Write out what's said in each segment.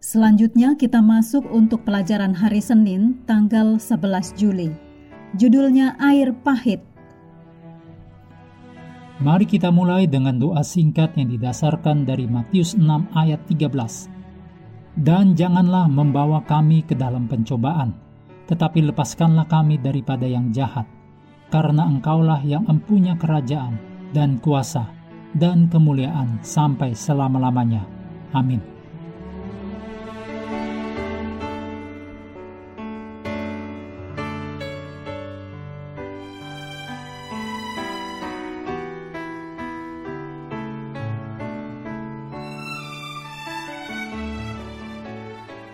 Selanjutnya kita masuk untuk pelajaran hari Senin tanggal 11 Juli. Judulnya Air Pahit. Mari kita mulai dengan doa singkat yang didasarkan dari Matius 6 ayat 13. Dan janganlah membawa kami ke dalam pencobaan, tetapi lepaskanlah kami daripada yang jahat, karena engkaulah yang empunya kerajaan dan kuasa dan kemuliaan sampai selama-lamanya. Amin.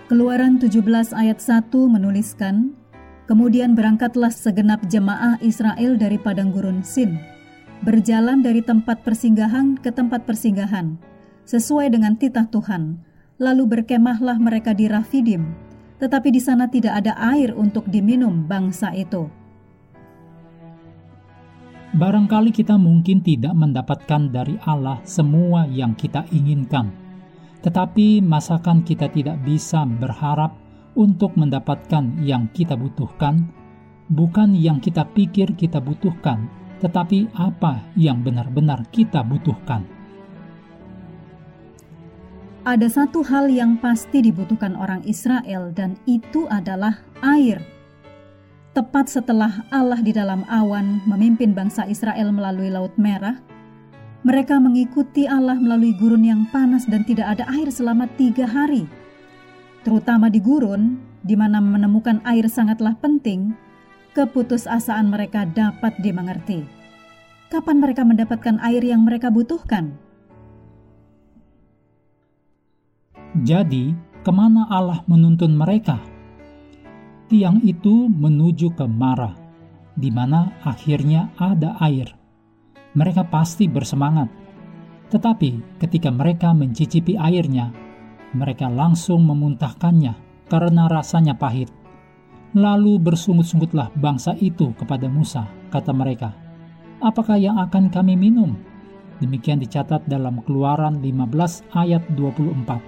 Keluaran 17 ayat 1 menuliskan, Kemudian berangkatlah segenap jemaah Israel dari padang gurun Sin, berjalan dari tempat persinggahan ke tempat persinggahan, sesuai dengan titah Tuhan. Lalu berkemahlah mereka di Rafidim, tetapi di sana tidak ada air untuk diminum bangsa itu. Barangkali kita mungkin tidak mendapatkan dari Allah semua yang kita inginkan tetapi masakan kita tidak bisa berharap untuk mendapatkan yang kita butuhkan, bukan yang kita pikir kita butuhkan, tetapi apa yang benar-benar kita butuhkan. Ada satu hal yang pasti dibutuhkan orang Israel, dan itu adalah air. Tepat setelah Allah di dalam awan memimpin bangsa Israel melalui Laut Merah, mereka mengikuti Allah melalui gurun yang panas dan tidak ada air selama tiga hari. Terutama di gurun, di mana menemukan air sangatlah penting, keputusasaan mereka dapat dimengerti. Kapan mereka mendapatkan air yang mereka butuhkan? Jadi, ke mana Allah menuntun mereka? Tiang itu menuju ke Mara, di mana akhirnya ada air mereka pasti bersemangat. Tetapi ketika mereka mencicipi airnya, mereka langsung memuntahkannya karena rasanya pahit. Lalu bersungut-sungutlah bangsa itu kepada Musa, kata mereka, Apakah yang akan kami minum? Demikian dicatat dalam keluaran 15 ayat 24.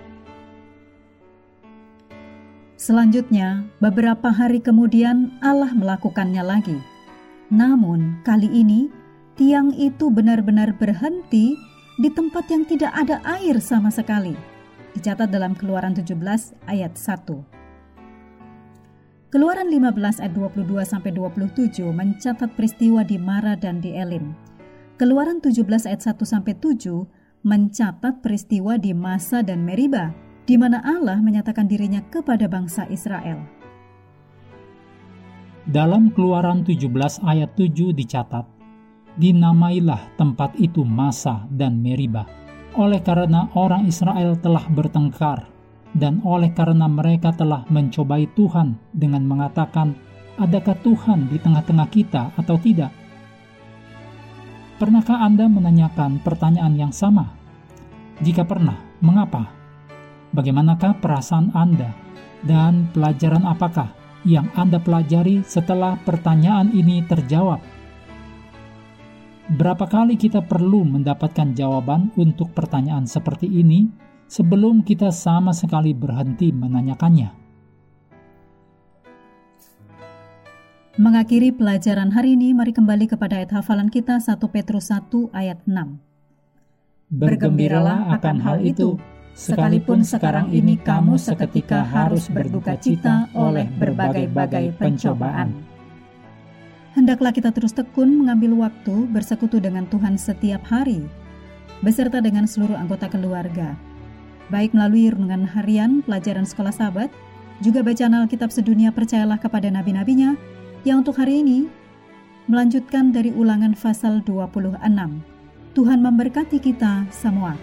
Selanjutnya, beberapa hari kemudian Allah melakukannya lagi. Namun, kali ini tiang itu benar-benar berhenti di tempat yang tidak ada air sama sekali. Dicatat dalam Keluaran 17 ayat 1. Keluaran 15 ayat 22 sampai 27 mencatat peristiwa di Mara dan di Elim. Keluaran 17 ayat 1 sampai 7 mencatat peristiwa di Masa dan Meriba, di mana Allah menyatakan dirinya kepada bangsa Israel. Dalam Keluaran 17 ayat 7 dicatat, dinamailah tempat itu Masa dan Meriba, oleh karena orang Israel telah bertengkar, dan oleh karena mereka telah mencobai Tuhan dengan mengatakan, adakah Tuhan di tengah-tengah kita atau tidak? Pernahkah Anda menanyakan pertanyaan yang sama? Jika pernah, mengapa? Bagaimanakah perasaan Anda? Dan pelajaran apakah yang Anda pelajari setelah pertanyaan ini terjawab? Berapa kali kita perlu mendapatkan jawaban untuk pertanyaan seperti ini sebelum kita sama sekali berhenti menanyakannya? Mengakhiri pelajaran hari ini, mari kembali kepada ayat hafalan kita 1 Petrus 1 ayat 6. Bergembiralah akan hal itu, sekalipun sekarang ini kamu seketika harus berduka cita oleh berbagai-bagai pencobaan. Hendaklah kita terus tekun mengambil waktu bersekutu dengan Tuhan setiap hari, beserta dengan seluruh anggota keluarga, baik melalui renungan harian, pelajaran sekolah sahabat, juga bacaan Alkitab sedunia percayalah kepada nabi-nabinya, yang untuk hari ini melanjutkan dari ulangan pasal 26. Tuhan memberkati kita semua.